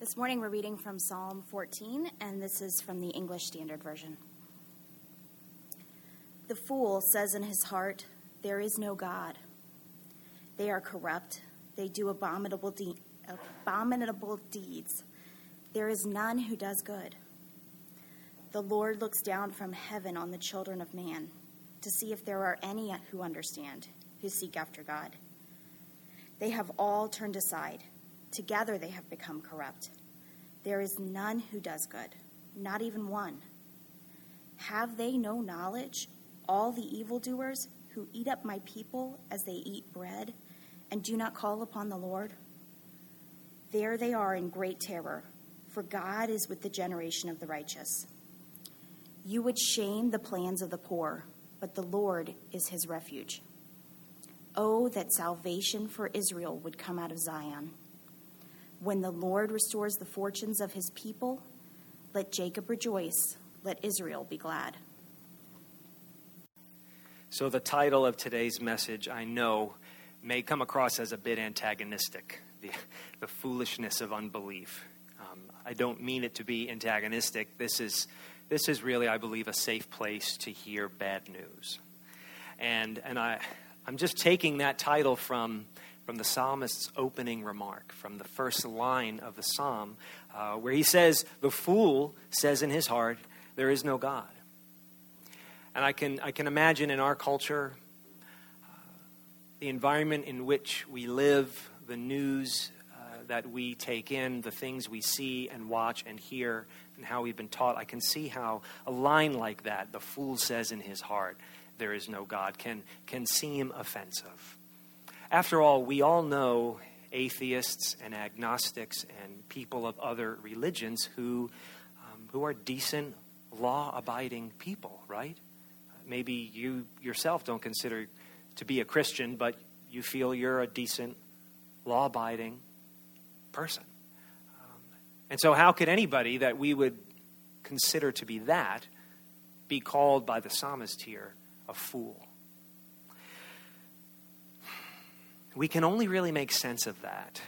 This morning we're reading from Psalm 14, and this is from the English Standard Version. The fool says in his heart, There is no God. They are corrupt, they do abominable, de- abominable deeds. There is none who does good. The Lord looks down from heaven on the children of man to see if there are any who understand, who seek after God. They have all turned aside. Together they have become corrupt. There is none who does good, not even one. Have they no knowledge, all the evildoers who eat up my people as they eat bread and do not call upon the Lord? There they are in great terror, for God is with the generation of the righteous. You would shame the plans of the poor, but the Lord is his refuge. Oh, that salvation for Israel would come out of Zion. When the Lord restores the fortunes of his people, let Jacob rejoice, let Israel be glad. So, the title of today's message, I know, may come across as a bit antagonistic the, the foolishness of unbelief. Um, I don't mean it to be antagonistic. This is, this is really, I believe, a safe place to hear bad news. And, and I, I'm just taking that title from from the psalmist's opening remark, from the first line of the psalm, uh, where he says, The fool says in his heart, There is no God. And I can, I can imagine in our culture, uh, the environment in which we live, the news uh, that we take in, the things we see and watch and hear, and how we've been taught. I can see how a line like that, the fool says in his heart, there is no God, can, can seem offensive. After all, we all know atheists and agnostics and people of other religions who, um, who are decent, law abiding people, right? Maybe you yourself don't consider to be a Christian, but you feel you're a decent, law abiding person. Um, and so, how could anybody that we would consider to be that be called by the psalmist here a fool? We can only really make sense of that.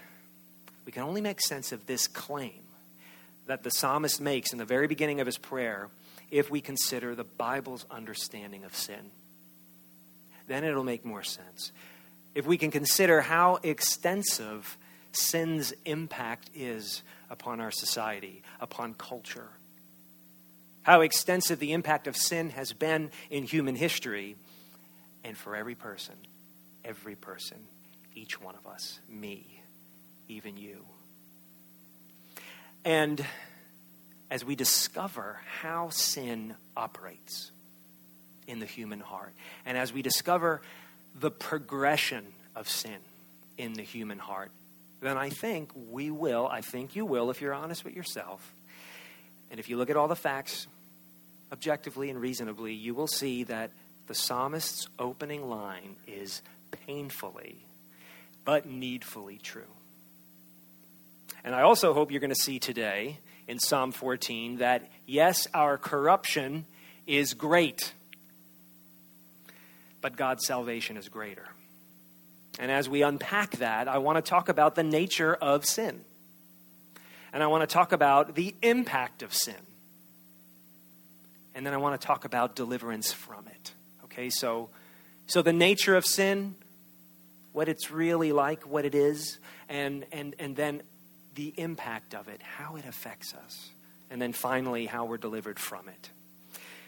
We can only make sense of this claim that the psalmist makes in the very beginning of his prayer if we consider the Bible's understanding of sin. Then it'll make more sense. If we can consider how extensive sin's impact is upon our society, upon culture, how extensive the impact of sin has been in human history, and for every person, every person each one of us, me, even you. And as we discover how sin operates in the human heart, and as we discover the progression of sin in the human heart, then I think we will, I think you will, if you're honest with yourself, and if you look at all the facts objectively and reasonably, you will see that the psalmist's opening line is painfully but needfully true. And I also hope you're going to see today in Psalm 14 that, yes, our corruption is great, but God's salvation is greater. And as we unpack that, I want to talk about the nature of sin. And I want to talk about the impact of sin. And then I want to talk about deliverance from it. Okay, so, so the nature of sin, what it's really like, what it is, and, and, and then the impact of it, how it affects us, and then finally, how we're delivered from it.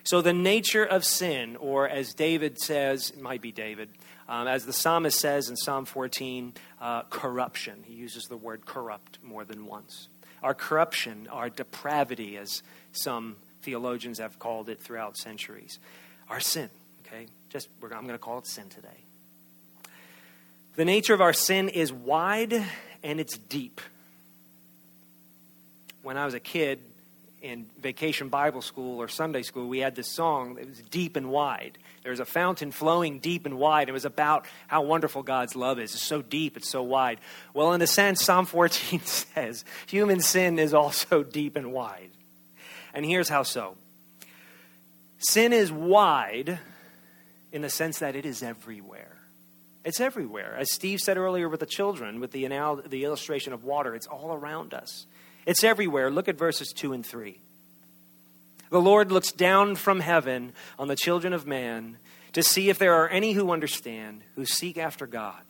So, the nature of sin, or as David says, it might be David, um, as the psalmist says in Psalm 14, uh, corruption. He uses the word corrupt more than once. Our corruption, our depravity, as some theologians have called it throughout centuries, our sin, okay? Just, I'm going to call it sin today. The nature of our sin is wide and it's deep. When I was a kid in vacation Bible school or Sunday school, we had this song It was deep and wide. There was a fountain flowing deep and wide. It was about how wonderful God's love is. It's so deep, it's so wide. Well, in a sense, Psalm 14 says human sin is also deep and wide. And here's how so sin is wide in the sense that it is everywhere. It's everywhere. As Steve said earlier with the children, with the, anal- the illustration of water, it's all around us. It's everywhere. Look at verses 2 and 3. The Lord looks down from heaven on the children of man to see if there are any who understand, who seek after God.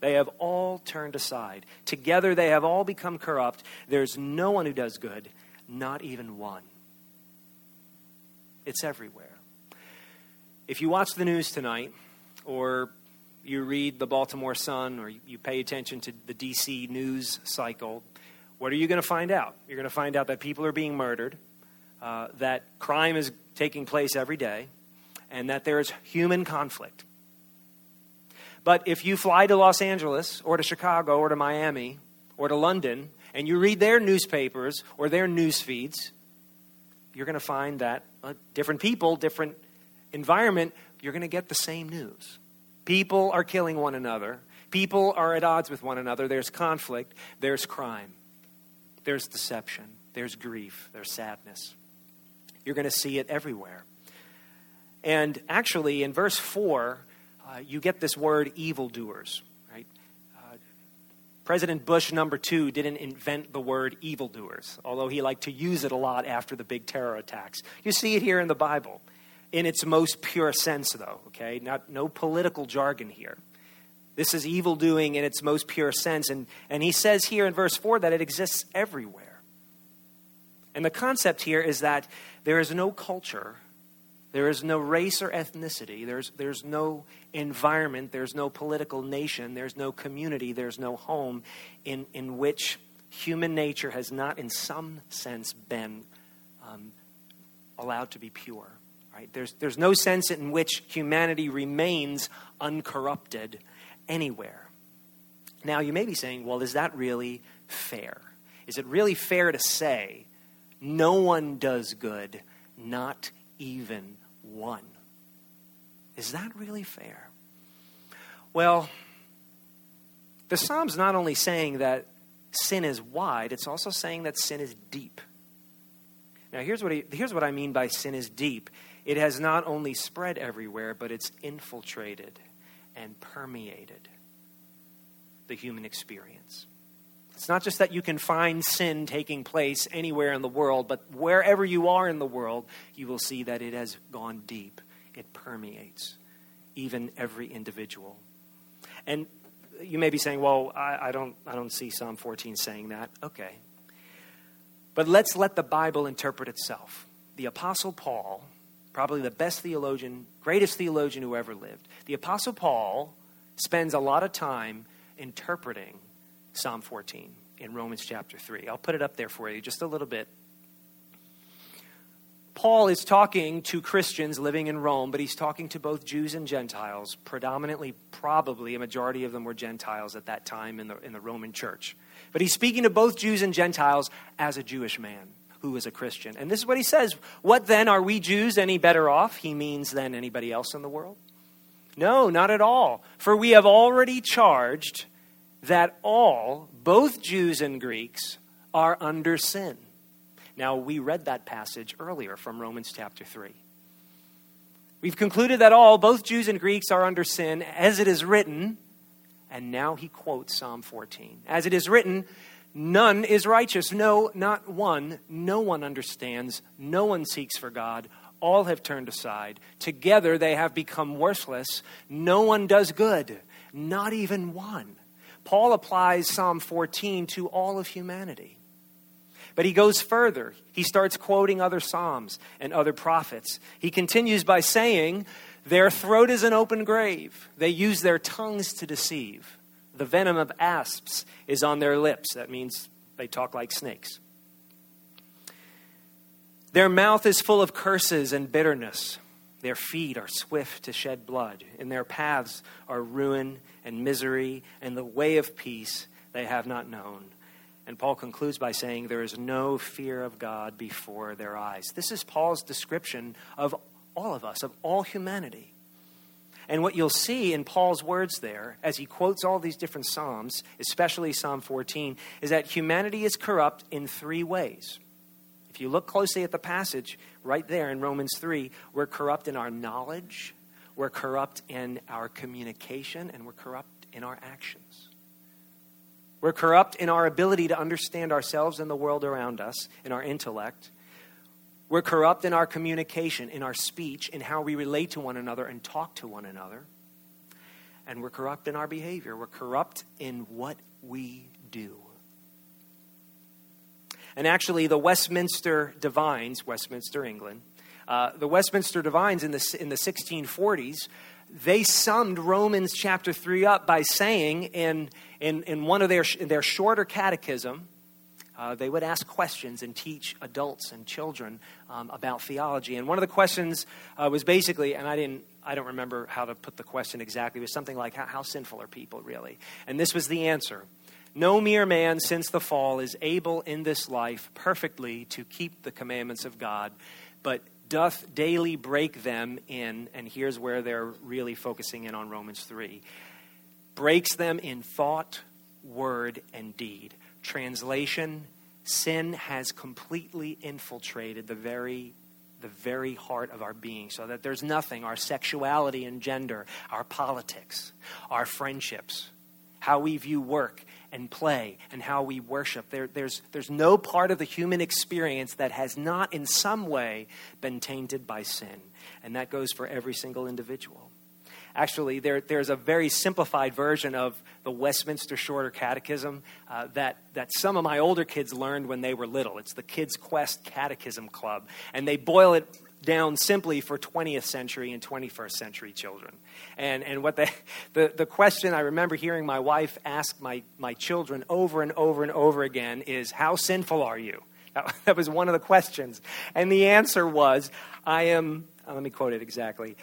They have all turned aside. Together they have all become corrupt. There's no one who does good, not even one. It's everywhere. If you watch the news tonight, or you read the Baltimore Sun, or you pay attention to the DC news cycle, what are you going to find out? You're going to find out that people are being murdered, uh, that crime is taking place every day, and that there is human conflict. But if you fly to Los Angeles or to Chicago or to Miami or to London and you read their newspapers or their news feeds, you're going to find that uh, different people, different environment, you're going to get the same news. People are killing one another. People are at odds with one another. There's conflict. There's crime. There's deception. There's grief. There's sadness. You're going to see it everywhere. And actually, in verse 4, uh, you get this word evildoers, right? Uh, President Bush, number two, didn't invent the word evildoers, although he liked to use it a lot after the big terror attacks. You see it here in the Bible, in its most pure sense, though, okay? Not, no political jargon here. This is evil doing in its most pure sense. And, and he says here in verse 4 that it exists everywhere. And the concept here is that there is no culture there is no race or ethnicity. There's, there's no environment. There's no political nation. There's no community. There's no home in, in which human nature has not, in some sense, been um, allowed to be pure. Right? There's, there's no sense in which humanity remains uncorrupted anywhere. Now, you may be saying, well, is that really fair? Is it really fair to say no one does good, not even one. Is that really fair? Well, the Psalm's not only saying that sin is wide, it's also saying that sin is deep. Now, here's what, he, here's what I mean by sin is deep it has not only spread everywhere, but it's infiltrated and permeated the human experience. It's not just that you can find sin taking place anywhere in the world, but wherever you are in the world, you will see that it has gone deep. It permeates even every individual. And you may be saying, well, I, I, don't, I don't see Psalm 14 saying that. Okay. But let's let the Bible interpret itself. The Apostle Paul, probably the best theologian, greatest theologian who ever lived, the Apostle Paul spends a lot of time interpreting Psalm 14 in Romans chapter 3. I'll put it up there for you just a little bit. Paul is talking to Christians living in Rome, but he's talking to both Jews and Gentiles. Predominantly, probably, a majority of them were Gentiles at that time in the, in the Roman church. But he's speaking to both Jews and Gentiles as a Jewish man who is a Christian. And this is what he says What then? Are we Jews any better off? He means than anybody else in the world? No, not at all. For we have already charged that all, both Jews and Greeks, are under sin. Now, we read that passage earlier from Romans chapter 3. We've concluded that all, both Jews and Greeks, are under sin, as it is written, and now he quotes Psalm 14. As it is written, none is righteous, no, not one. No one understands, no one seeks for God. All have turned aside. Together they have become worthless. No one does good, not even one. Paul applies Psalm 14 to all of humanity. But he goes further. He starts quoting other Psalms and other prophets. He continues by saying, Their throat is an open grave. They use their tongues to deceive. The venom of asps is on their lips. That means they talk like snakes. Their mouth is full of curses and bitterness. Their feet are swift to shed blood. In their paths are ruin and misery, and the way of peace they have not known. And Paul concludes by saying, There is no fear of God before their eyes. This is Paul's description of all of us, of all humanity. And what you'll see in Paul's words there, as he quotes all these different Psalms, especially Psalm 14, is that humanity is corrupt in three ways. If you look closely at the passage right there in Romans 3, we're corrupt in our knowledge, we're corrupt in our communication, and we're corrupt in our actions. We're corrupt in our ability to understand ourselves and the world around us, in our intellect. We're corrupt in our communication, in our speech, in how we relate to one another and talk to one another. And we're corrupt in our behavior. We're corrupt in what we do. And actually, the Westminster Divines, Westminster, England, uh, the Westminster Divines in the, in the 1640s, they summed Romans chapter 3 up by saying in, in, in one of their, in their shorter catechism, uh, they would ask questions and teach adults and children um, about theology. And one of the questions uh, was basically, and I didn't, I don't remember how to put the question exactly. Was something like, how, how sinful are people really? And this was the answer: No mere man since the fall is able in this life perfectly to keep the commandments of God, but doth daily break them in. And here's where they're really focusing in on Romans three: breaks them in thought, word, and deed Translation Sin has completely infiltrated the very the very heart of our being so that there's nothing our sexuality and gender our politics our friendships how we view work and play and how we worship. There, there's, there's no part of the human experience that has not in some way been tainted by sin and that goes for every single individual Actually, there, there's a very simplified version of the Westminster Shorter Catechism uh, that, that some of my older kids learned when they were little. It's the Kids Quest Catechism Club. And they boil it down simply for 20th century and 21st century children. And, and what the, the, the question I remember hearing my wife ask my, my children over and over and over again is, How sinful are you? That was one of the questions. And the answer was, I am, uh, let me quote it exactly.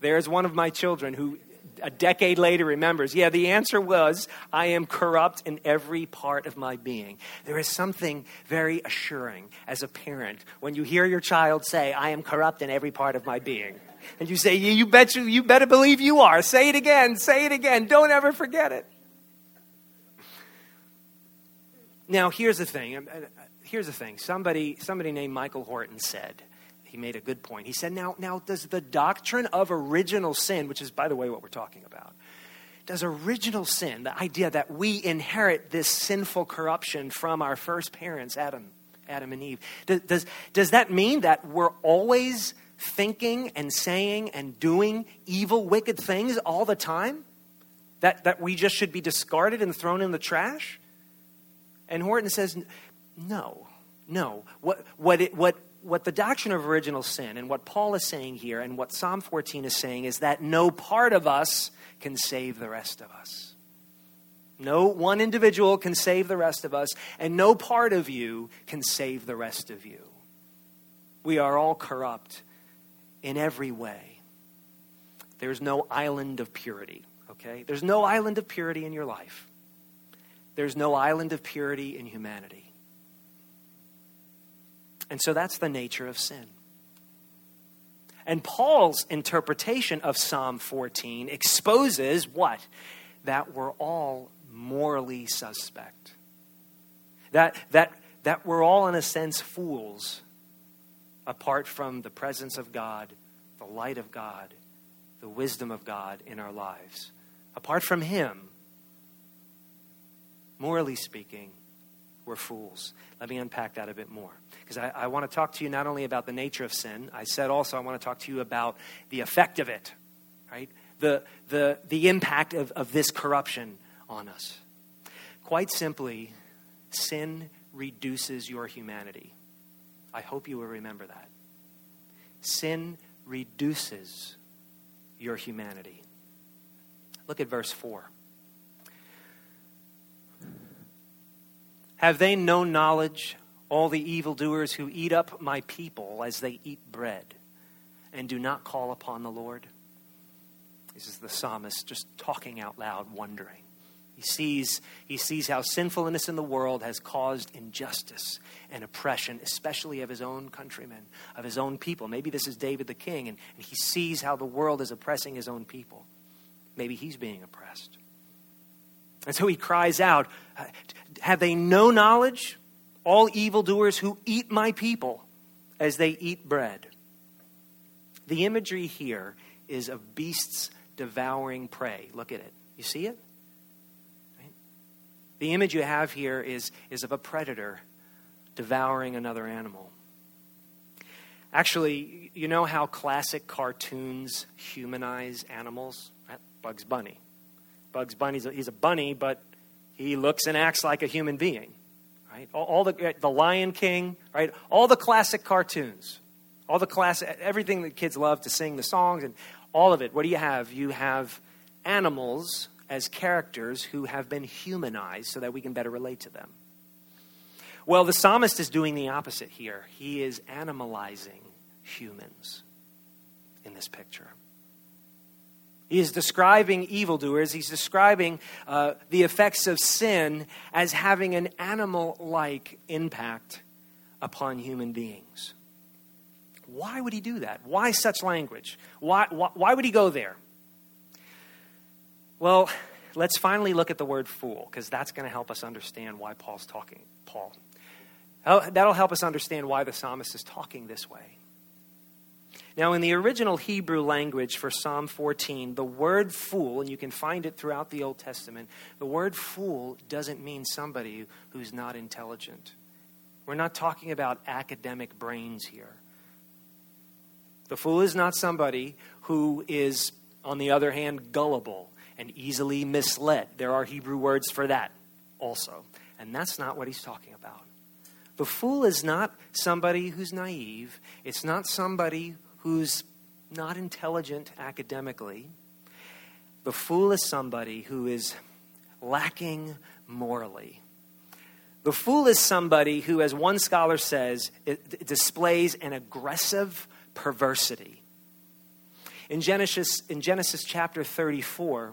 There's one of my children who a decade later remembers, yeah, the answer was, I am corrupt in every part of my being. There is something very assuring as a parent when you hear your child say, I am corrupt in every part of my being. And you say, yeah, you bet you, you better believe you are. Say it again, say it again. Don't ever forget it. Now, here's the thing. Here's the thing. Somebody, somebody named Michael Horton said, he made a good point. He said, now, now, does the doctrine of original sin, which is, by the way, what we're talking about, does original sin, the idea that we inherit this sinful corruption from our first parents, Adam, Adam and Eve, does, does, does that mean that we're always thinking and saying and doing evil, wicked things all the time? That, that we just should be discarded and thrown in the trash? And Horton says, no, no. What, what, it, what what the doctrine of original sin and what Paul is saying here and what Psalm 14 is saying is that no part of us can save the rest of us. No one individual can save the rest of us, and no part of you can save the rest of you. We are all corrupt in every way. There's no island of purity, okay? There's no island of purity in your life. There's no island of purity in humanity. And so that's the nature of sin. And Paul's interpretation of Psalm 14 exposes what? That we're all morally suspect. That, that, that we're all, in a sense, fools apart from the presence of God, the light of God, the wisdom of God in our lives. Apart from Him, morally speaking, we're fools. Let me unpack that a bit more. Because I, I want to talk to you not only about the nature of sin, I said also I want to talk to you about the effect of it, right? The, the, the impact of, of this corruption on us. Quite simply, sin reduces your humanity. I hope you will remember that. Sin reduces your humanity. Look at verse 4. Have they no knowledge, all the evildoers who eat up my people as they eat bread and do not call upon the Lord? This is the psalmist just talking out loud, wondering. He sees, he sees how sinfulness in the world has caused injustice and oppression, especially of his own countrymen, of his own people. Maybe this is David the king, and, and he sees how the world is oppressing his own people. Maybe he's being oppressed. And so he cries out, uh, Have they no knowledge? All evildoers who eat my people as they eat bread. The imagery here is of beasts devouring prey. Look at it. You see it? Right? The image you have here is, is of a predator devouring another animal. Actually, you know how classic cartoons humanize animals? Bugs Bunny. Bugs Bunny, he's a bunny, but he looks and acts like a human being. Right? All, all the, eh, the Lion King, right? All the classic cartoons. All the classic, eh, everything that kids love to sing the songs and all of it. What do you have? You have animals as characters who have been humanized so that we can better relate to them. Well, the psalmist is doing the opposite here. He is animalizing humans in this picture. He is describing evildoers. He's describing uh, the effects of sin as having an animal like impact upon human beings. Why would he do that? Why such language? Why, why, why would he go there? Well, let's finally look at the word fool, because that's going to help us understand why Paul's talking. Paul. That'll help us understand why the psalmist is talking this way. Now, in the original Hebrew language for Psalm 14, the word fool, and you can find it throughout the Old Testament, the word fool doesn't mean somebody who's not intelligent. We're not talking about academic brains here. The fool is not somebody who is, on the other hand, gullible and easily misled. There are Hebrew words for that also. And that's not what he's talking about. The fool is not somebody who's naive, it's not somebody who's not intelligent academically. The fool is somebody who is lacking morally. The fool is somebody who, as one scholar says, displays an aggressive perversity. In Genesis, in Genesis chapter 34,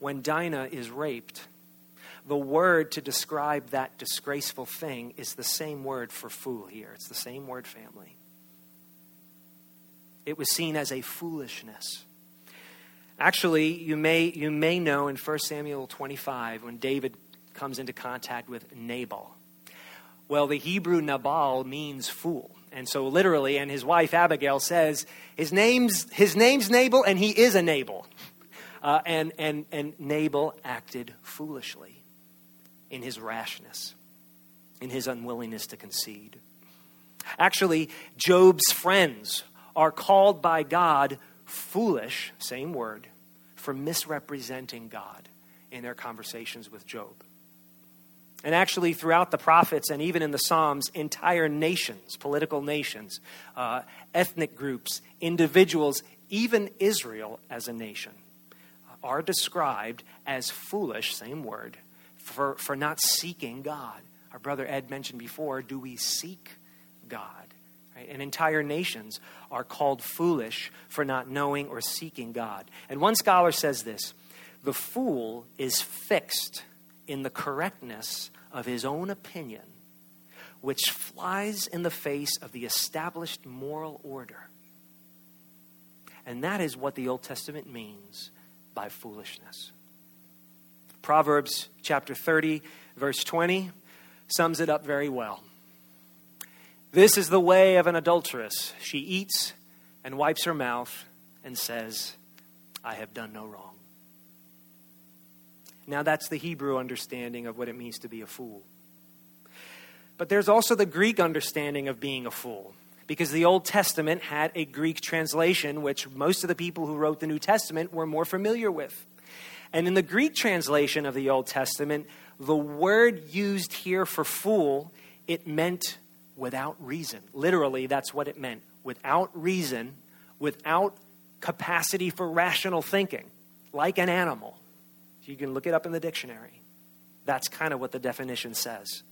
when Dinah is raped, the word to describe that disgraceful thing is the same word for fool here. It's the same word family. It was seen as a foolishness. Actually, you may, you may know in 1 Samuel 25 when David comes into contact with Nabal. Well, the Hebrew Nabal means fool. And so literally, and his wife Abigail says, his name's, his name's Nabal and he is a Nabal. Uh, and, and, and Nabal acted foolishly in his rashness, in his unwillingness to concede. Actually, Job's friends are called by God foolish, same word, for misrepresenting God in their conversations with Job. And actually, throughout the prophets and even in the Psalms, entire nations, political nations, uh, ethnic groups, individuals, even Israel as a nation, uh, are described as foolish, same word, for, for not seeking God. Our brother Ed mentioned before do we seek God? Right? And entire nations are called foolish for not knowing or seeking God. And one scholar says this the fool is fixed in the correctness of his own opinion, which flies in the face of the established moral order. And that is what the Old Testament means by foolishness. Proverbs chapter 30, verse 20 sums it up very well. This is the way of an adulteress. She eats and wipes her mouth and says, I have done no wrong. Now, that's the Hebrew understanding of what it means to be a fool. But there's also the Greek understanding of being a fool, because the Old Testament had a Greek translation, which most of the people who wrote the New Testament were more familiar with. And in the Greek translation of the Old Testament, the word used here for fool, it meant without reason. Literally, that's what it meant. Without reason, without capacity for rational thinking, like an animal. You can look it up in the dictionary. That's kind of what the definition says.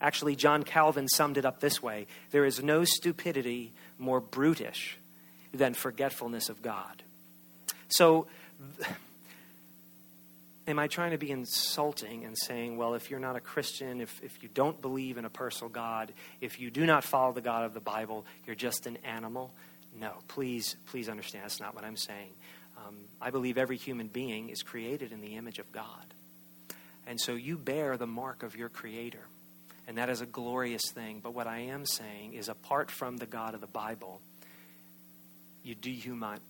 Actually, John Calvin summed it up this way There is no stupidity more brutish than forgetfulness of God. So, am I trying to be insulting and saying, well, if you're not a Christian, if, if you don't believe in a personal God, if you do not follow the God of the Bible, you're just an animal? No, please, please understand that's not what I'm saying. Um, I believe every human being is created in the image of God. And so you bear the mark of your Creator. And that is a glorious thing. But what I am saying is, apart from the God of the Bible, you,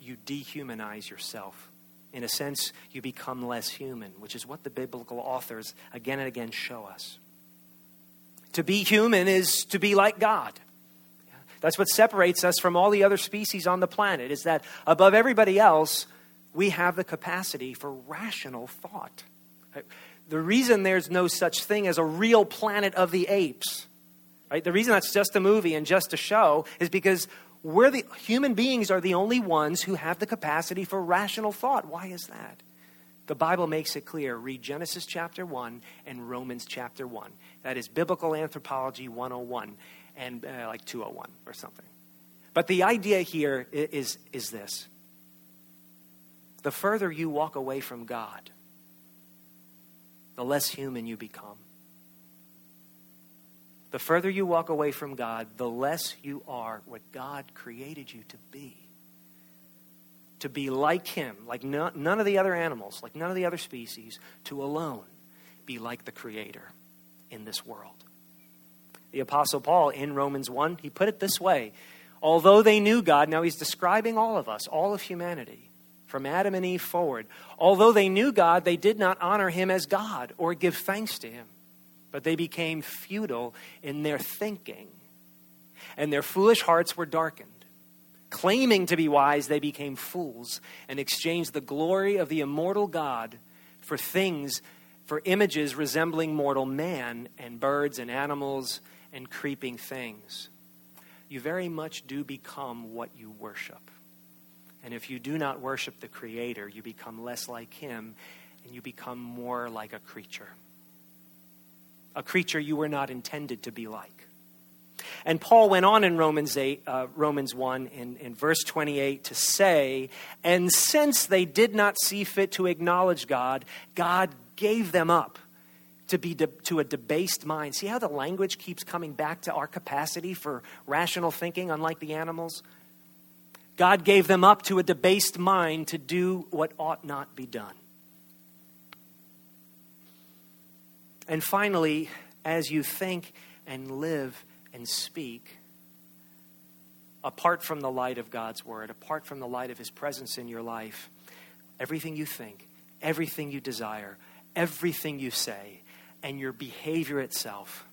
you dehumanize yourself In a sense, you become less human, which is what the biblical authors again and again show us. To be human is to be like God. That's what separates us from all the other species on the planet, is that above everybody else, we have the capacity for rational thought. The reason there's no such thing as a real planet of the apes, right? The reason that's just a movie and just a show is because we're the human beings are the only ones who have the capacity for rational thought. Why is that? The Bible makes it clear. Read Genesis chapter 1 and Romans chapter 1. That is Biblical Anthropology 101 and uh, like 201 or something. But the idea here is, is this the further you walk away from God, the less human you become. The further you walk away from God, the less you are what God created you to be. To be like Him, like no, none of the other animals, like none of the other species, to alone be like the Creator in this world. The Apostle Paul in Romans 1, he put it this way Although they knew God, now he's describing all of us, all of humanity, from Adam and Eve forward. Although they knew God, they did not honor him as God or give thanks to him, but they became futile in their thinking, and their foolish hearts were darkened. Claiming to be wise, they became fools and exchanged the glory of the immortal God for things, for images resembling mortal man and birds and animals and creeping things. You very much do become what you worship. And if you do not worship the Creator, you become less like Him and you become more like a creature. A creature you were not intended to be like. And Paul went on in Romans 8, uh, Romans 1, in, in verse 28 to say, And since they did not see fit to acknowledge God, God gave them up to be de- to a debased mind. See how the language keeps coming back to our capacity for rational thinking, unlike the animals? God gave them up to a debased mind to do what ought not be done. And finally, as you think and live and speak, apart from the light of God's word, apart from the light of his presence in your life, everything you think, everything you desire, everything you say, and your behavior itself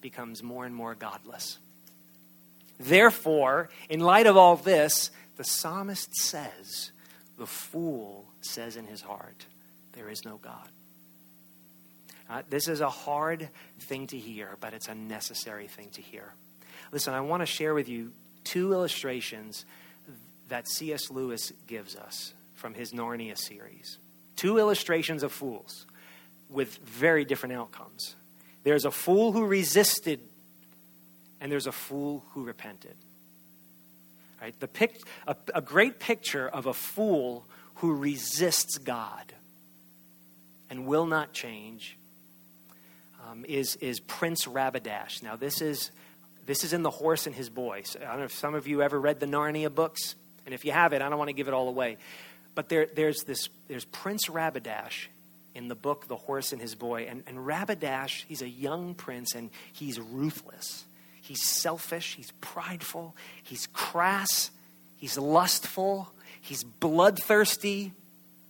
becomes more and more godless. Therefore, in light of all this, the psalmist says, The fool says in his heart, There is no God. Uh, this is a hard thing to hear, but it's a necessary thing to hear. Listen, I want to share with you two illustrations that C.S. Lewis gives us from his Narnia series. Two illustrations of fools with very different outcomes. There's a fool who resisted, and there's a fool who repented. Right? The pic, a, a great picture of a fool who resists God and will not change um, is, is Prince Rabadash. Now, this is, this is in The Horse and His Boy. So I don't know if some of you ever read the Narnia books, and if you have it, I don't want to give it all away. But there, there's, this, there's Prince Rabadash, in the book The Horse and His Boy. And, and Rabadash, he's a young prince and he's ruthless. He's selfish, he's prideful, he's crass, he's lustful, he's bloodthirsty.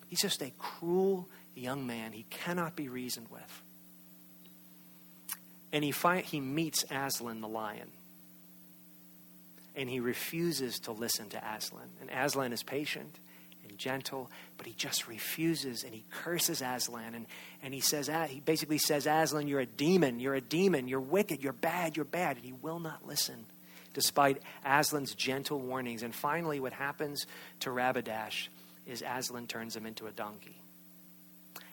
He's just a cruel young man. He cannot be reasoned with. And he, he meets Aslan the lion. And he refuses to listen to Aslan. And Aslan is patient and gentle, but he just refuses and he curses Aslan. And, and he says, he basically says, Aslan, you're a demon, you're a demon, you're wicked, you're bad, you're bad. And he will not listen despite Aslan's gentle warnings. And finally, what happens to Rabadash is Aslan turns him into a donkey.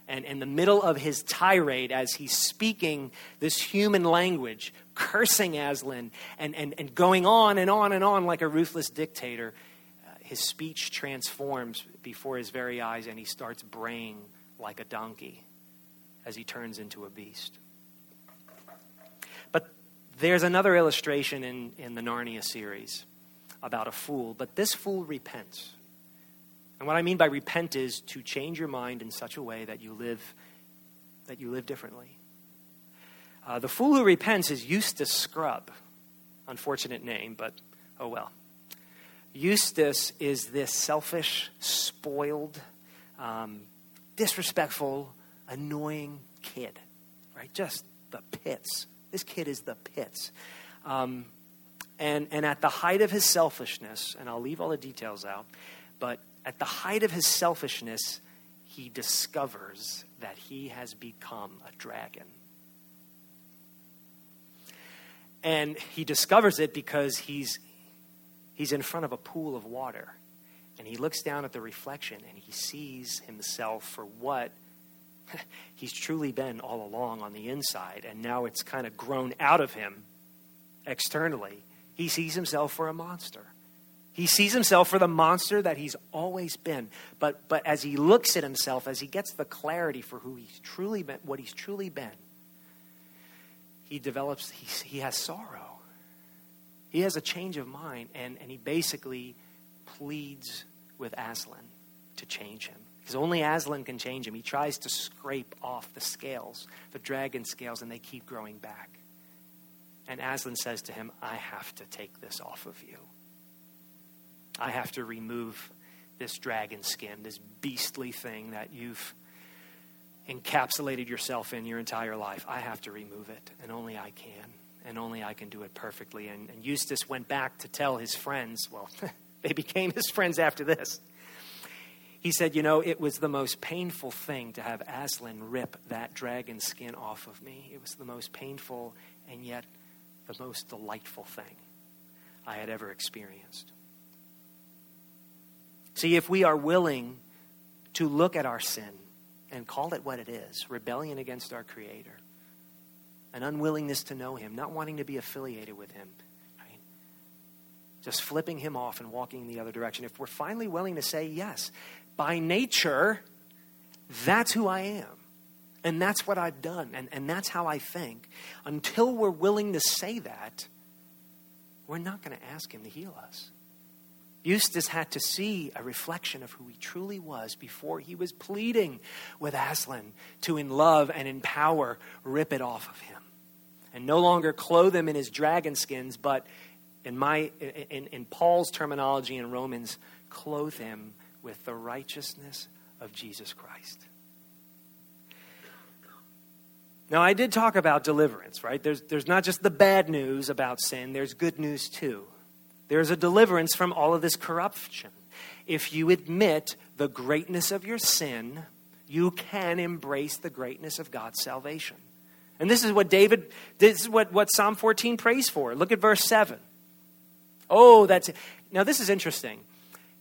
And in the middle of his tirade, as he's speaking this human language, cursing Aslan and, and, and going on and on and on like a ruthless dictator, uh, his speech transforms before his very eyes and he starts braying like a donkey as he turns into a beast. But there's another illustration in, in the Narnia series about a fool, but this fool repents. And what I mean by repent is to change your mind in such a way that you live that you live differently. Uh, the fool who repents is Eustace Scrubb. Unfortunate name, but oh well. Eustace is this selfish, spoiled, um, disrespectful, annoying kid, right? Just the pits. This kid is the pits. Um, and, and at the height of his selfishness, and I'll leave all the details out, but at the height of his selfishness, he discovers that he has become a dragon. And he discovers it because he's, he's in front of a pool of water. And he looks down at the reflection and he sees himself for what he's truly been all along on the inside. And now it's kind of grown out of him externally. He sees himself for a monster. He sees himself for the monster that he's always been. But, but as he looks at himself, as he gets the clarity for who he's truly been, what he's truly been, he develops, he, he has sorrow. He has a change of mind, and, and he basically pleads with Aslan to change him. Because only Aslan can change him. He tries to scrape off the scales, the dragon scales, and they keep growing back. And Aslan says to him, I have to take this off of you. I have to remove this dragon skin, this beastly thing that you've encapsulated yourself in your entire life. I have to remove it, and only I can. And only I can do it perfectly. And, and Eustace went back to tell his friends, well, they became his friends after this. He said, You know, it was the most painful thing to have Aslan rip that dragon skin off of me. It was the most painful and yet the most delightful thing I had ever experienced. See, if we are willing to look at our sin and call it what it is rebellion against our Creator, an unwillingness to know Him, not wanting to be affiliated with Him, right? just flipping Him off and walking in the other direction. If we're finally willing to say, yes, by nature, that's who I am. And that's what I've done. And, and that's how I think. Until we're willing to say that, we're not going to ask Him to heal us. Eustace had to see a reflection of who he truly was before he was pleading with Aslan to, in love and in power, rip it off of him. And no longer clothe him in his dragon skins, but in, my, in, in Paul's terminology in Romans, clothe him with the righteousness of Jesus Christ. Now, I did talk about deliverance, right? There's, there's not just the bad news about sin, there's good news too. There's a deliverance from all of this corruption. If you admit the greatness of your sin, you can embrace the greatness of God's salvation. And this is what David, this is what, what Psalm 14 prays for. Look at verse 7. Oh, that's. Now, this is interesting.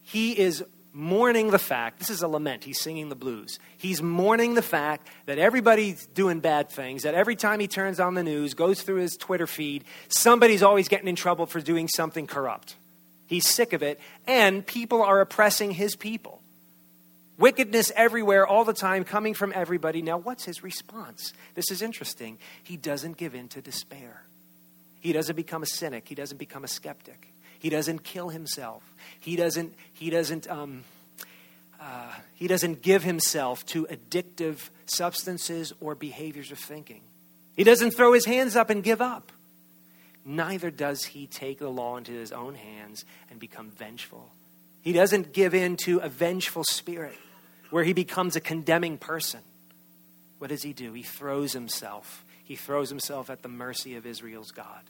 He is mourning the fact, this is a lament, he's singing the blues. He's mourning the fact that everybody's doing bad things, that every time he turns on the news, goes through his Twitter feed, somebody's always getting in trouble for doing something corrupt. He's sick of it, and people are oppressing his people. Wickedness everywhere, all the time, coming from everybody. Now, what's his response? This is interesting. He doesn't give in to despair. He doesn't become a cynic. He doesn't become a skeptic. He doesn't kill himself. He doesn't, he doesn't, um, uh, he doesn't give himself to addictive substances or behaviors of thinking. He doesn't throw his hands up and give up. Neither does he take the law into his own hands and become vengeful. He doesn't give in to a vengeful spirit where he becomes a condemning person. What does he do? He throws himself. He throws himself at the mercy of Israel's God.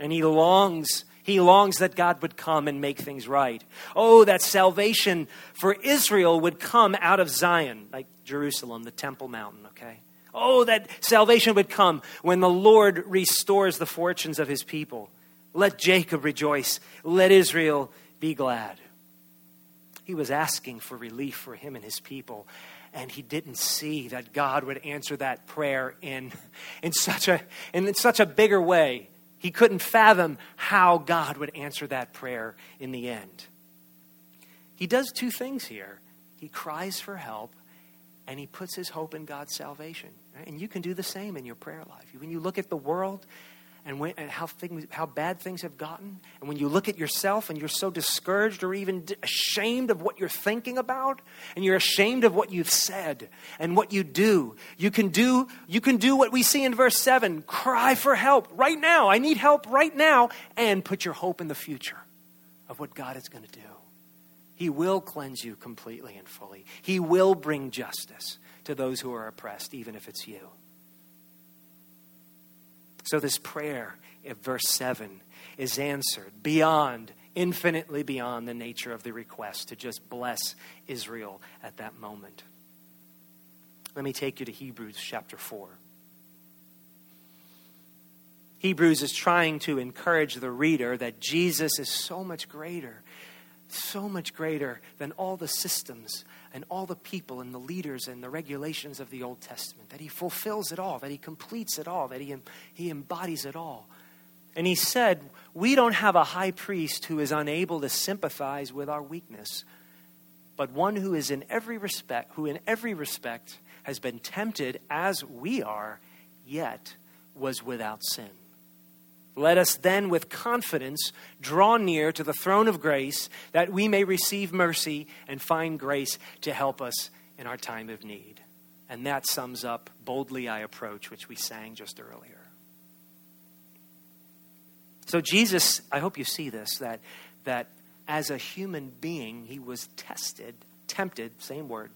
And he longs he longs that God would come and make things right. Oh, that salvation for Israel would come out of Zion, like Jerusalem, the Temple Mountain, okay? Oh, that salvation would come when the Lord restores the fortunes of his people. Let Jacob rejoice. Let Israel be glad. He was asking for relief for him and his people and he didn't see that God would answer that prayer in, in, such, a, in such a bigger way he couldn't fathom how God would answer that prayer in the end. He does two things here he cries for help, and he puts his hope in God's salvation. And you can do the same in your prayer life. When you look at the world and, when, and how, things, how bad things have gotten. And when you look at yourself and you're so discouraged or even ashamed of what you're thinking about, and you're ashamed of what you've said and what you do, you can do, you can do what we see in verse 7 cry for help right now. I need help right now, and put your hope in the future of what God is going to do. He will cleanse you completely and fully. He will bring justice to those who are oppressed, even if it's you. So, this prayer in verse 7 is answered beyond, infinitely beyond the nature of the request to just bless Israel at that moment. Let me take you to Hebrews chapter 4. Hebrews is trying to encourage the reader that Jesus is so much greater, so much greater than all the systems and all the people and the leaders and the regulations of the Old Testament, that he fulfills it all, that he completes it all, that he, he embodies it all. And he said, We don't have a high priest who is unable to sympathize with our weakness, but one who is in every respect, who in every respect has been tempted as we are, yet was without sin. Let us then with confidence draw near to the throne of grace that we may receive mercy and find grace to help us in our time of need. And that sums up Boldly I Approach, which we sang just earlier. So, Jesus, I hope you see this, that, that as a human being, he was tested, tempted, same word,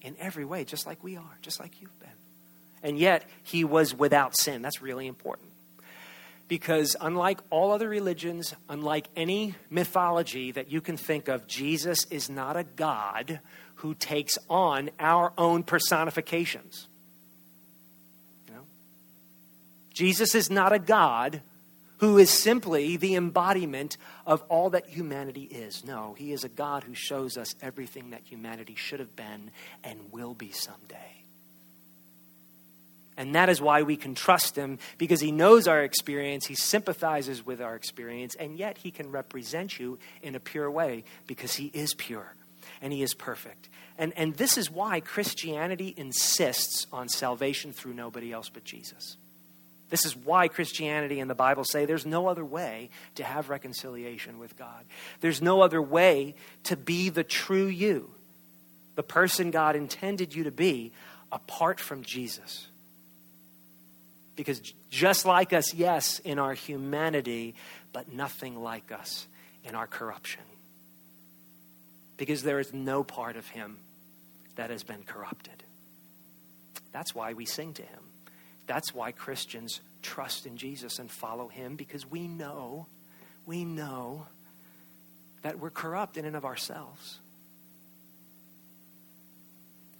in every way, just like we are, just like you've been. And yet, he was without sin. That's really important because unlike all other religions, unlike any mythology that you can think of, Jesus is not a God who takes on our own personifications. You know? Jesus is not a God who is simply the embodiment of all that humanity is. No, he is a God who shows us everything that humanity should have been and will be someday. And that is why we can trust him because he knows our experience, he sympathizes with our experience, and yet he can represent you in a pure way because he is pure and he is perfect. And, and this is why Christianity insists on salvation through nobody else but Jesus. This is why Christianity and the Bible say there's no other way to have reconciliation with God. There's no other way to be the true you, the person God intended you to be, apart from Jesus. Because just like us, yes, in our humanity, but nothing like us in our corruption. Because there is no part of him that has been corrupted. That's why we sing to him. That's why Christians trust in Jesus and follow him because we know, we know that we're corrupt in and of ourselves.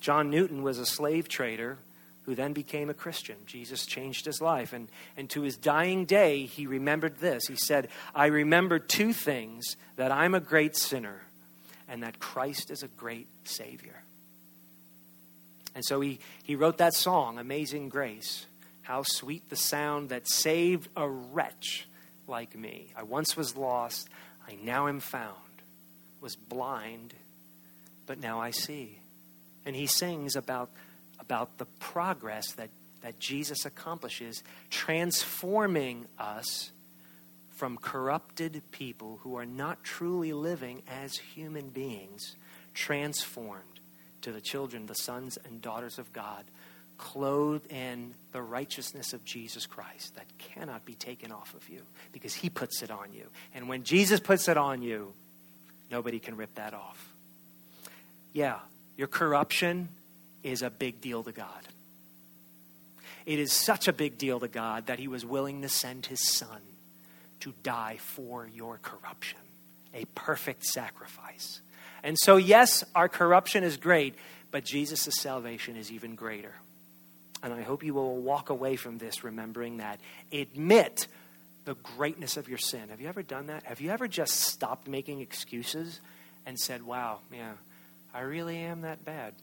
John Newton was a slave trader who then became a Christian. Jesus changed his life. And, and to his dying day, he remembered this. He said, I remember two things that I'm a great sinner and that Christ is a great Savior. And so he, he wrote that song, Amazing Grace. How sweet the sound that saved a wretch like me. I once was lost, I now am found, was blind, but now I see. And he sings about about the progress that, that Jesus accomplishes, transforming us from corrupted people who are not truly living as human beings, transformed to the children, the sons and daughters of God, clothed in the righteousness of Jesus Christ that cannot be taken off of you because he puts it on you. And when Jesus puts it on you, nobody can rip that off. Yeah, your corruption is a big deal to God. It is such a big deal to God that he was willing to send his son to die for your corruption, a perfect sacrifice. And so, yes, our corruption is great, but Jesus' salvation is even greater. And I hope you will walk away from this remembering that. Admit the greatness of your sin. Have you ever done that? Have you ever just stopped making excuses and said, wow, yeah, I really am that bad?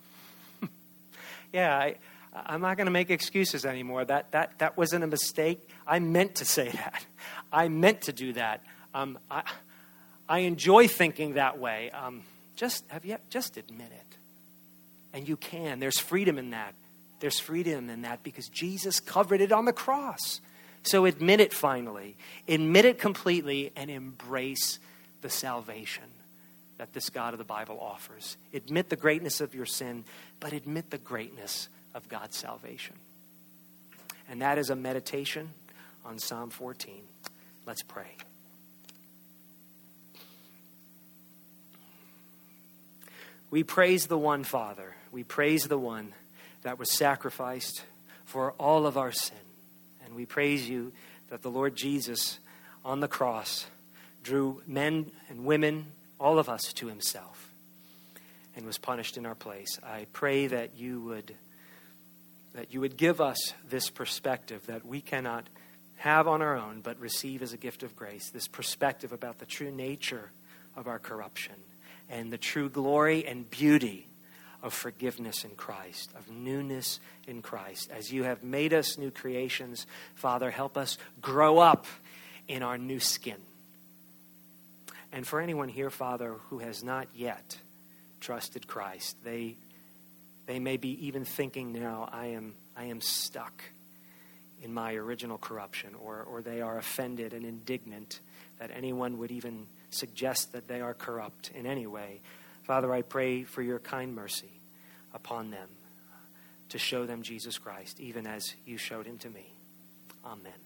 Yeah, I, I'm not going to make excuses anymore. That, that, that wasn't a mistake. I meant to say that. I meant to do that. Um, I, I enjoy thinking that way. Um, just, have you, just admit it. And you can. There's freedom in that. There's freedom in that because Jesus covered it on the cross. So admit it finally. Admit it completely and embrace the salvation that this God of the Bible offers. Admit the greatness of your sin, but admit the greatness of God's salvation. And that is a meditation on Psalm 14. Let's pray. We praise the one, Father. We praise the one that was sacrificed for all of our sin. And we praise you that the Lord Jesus on the cross drew men and women, all of us, to himself and was punished in our place. I pray that you would that you would give us this perspective that we cannot have on our own but receive as a gift of grace, this perspective about the true nature of our corruption and the true glory and beauty of forgiveness in Christ, of newness in Christ. As you have made us new creations, Father, help us grow up in our new skin. And for anyone here, Father, who has not yet trusted Christ, they, they may be even thinking now, I am, I am stuck in my original corruption, or, or they are offended and indignant that anyone would even suggest that they are corrupt in any way. Father, I pray for your kind mercy upon them to show them Jesus Christ, even as you showed him to me. Amen.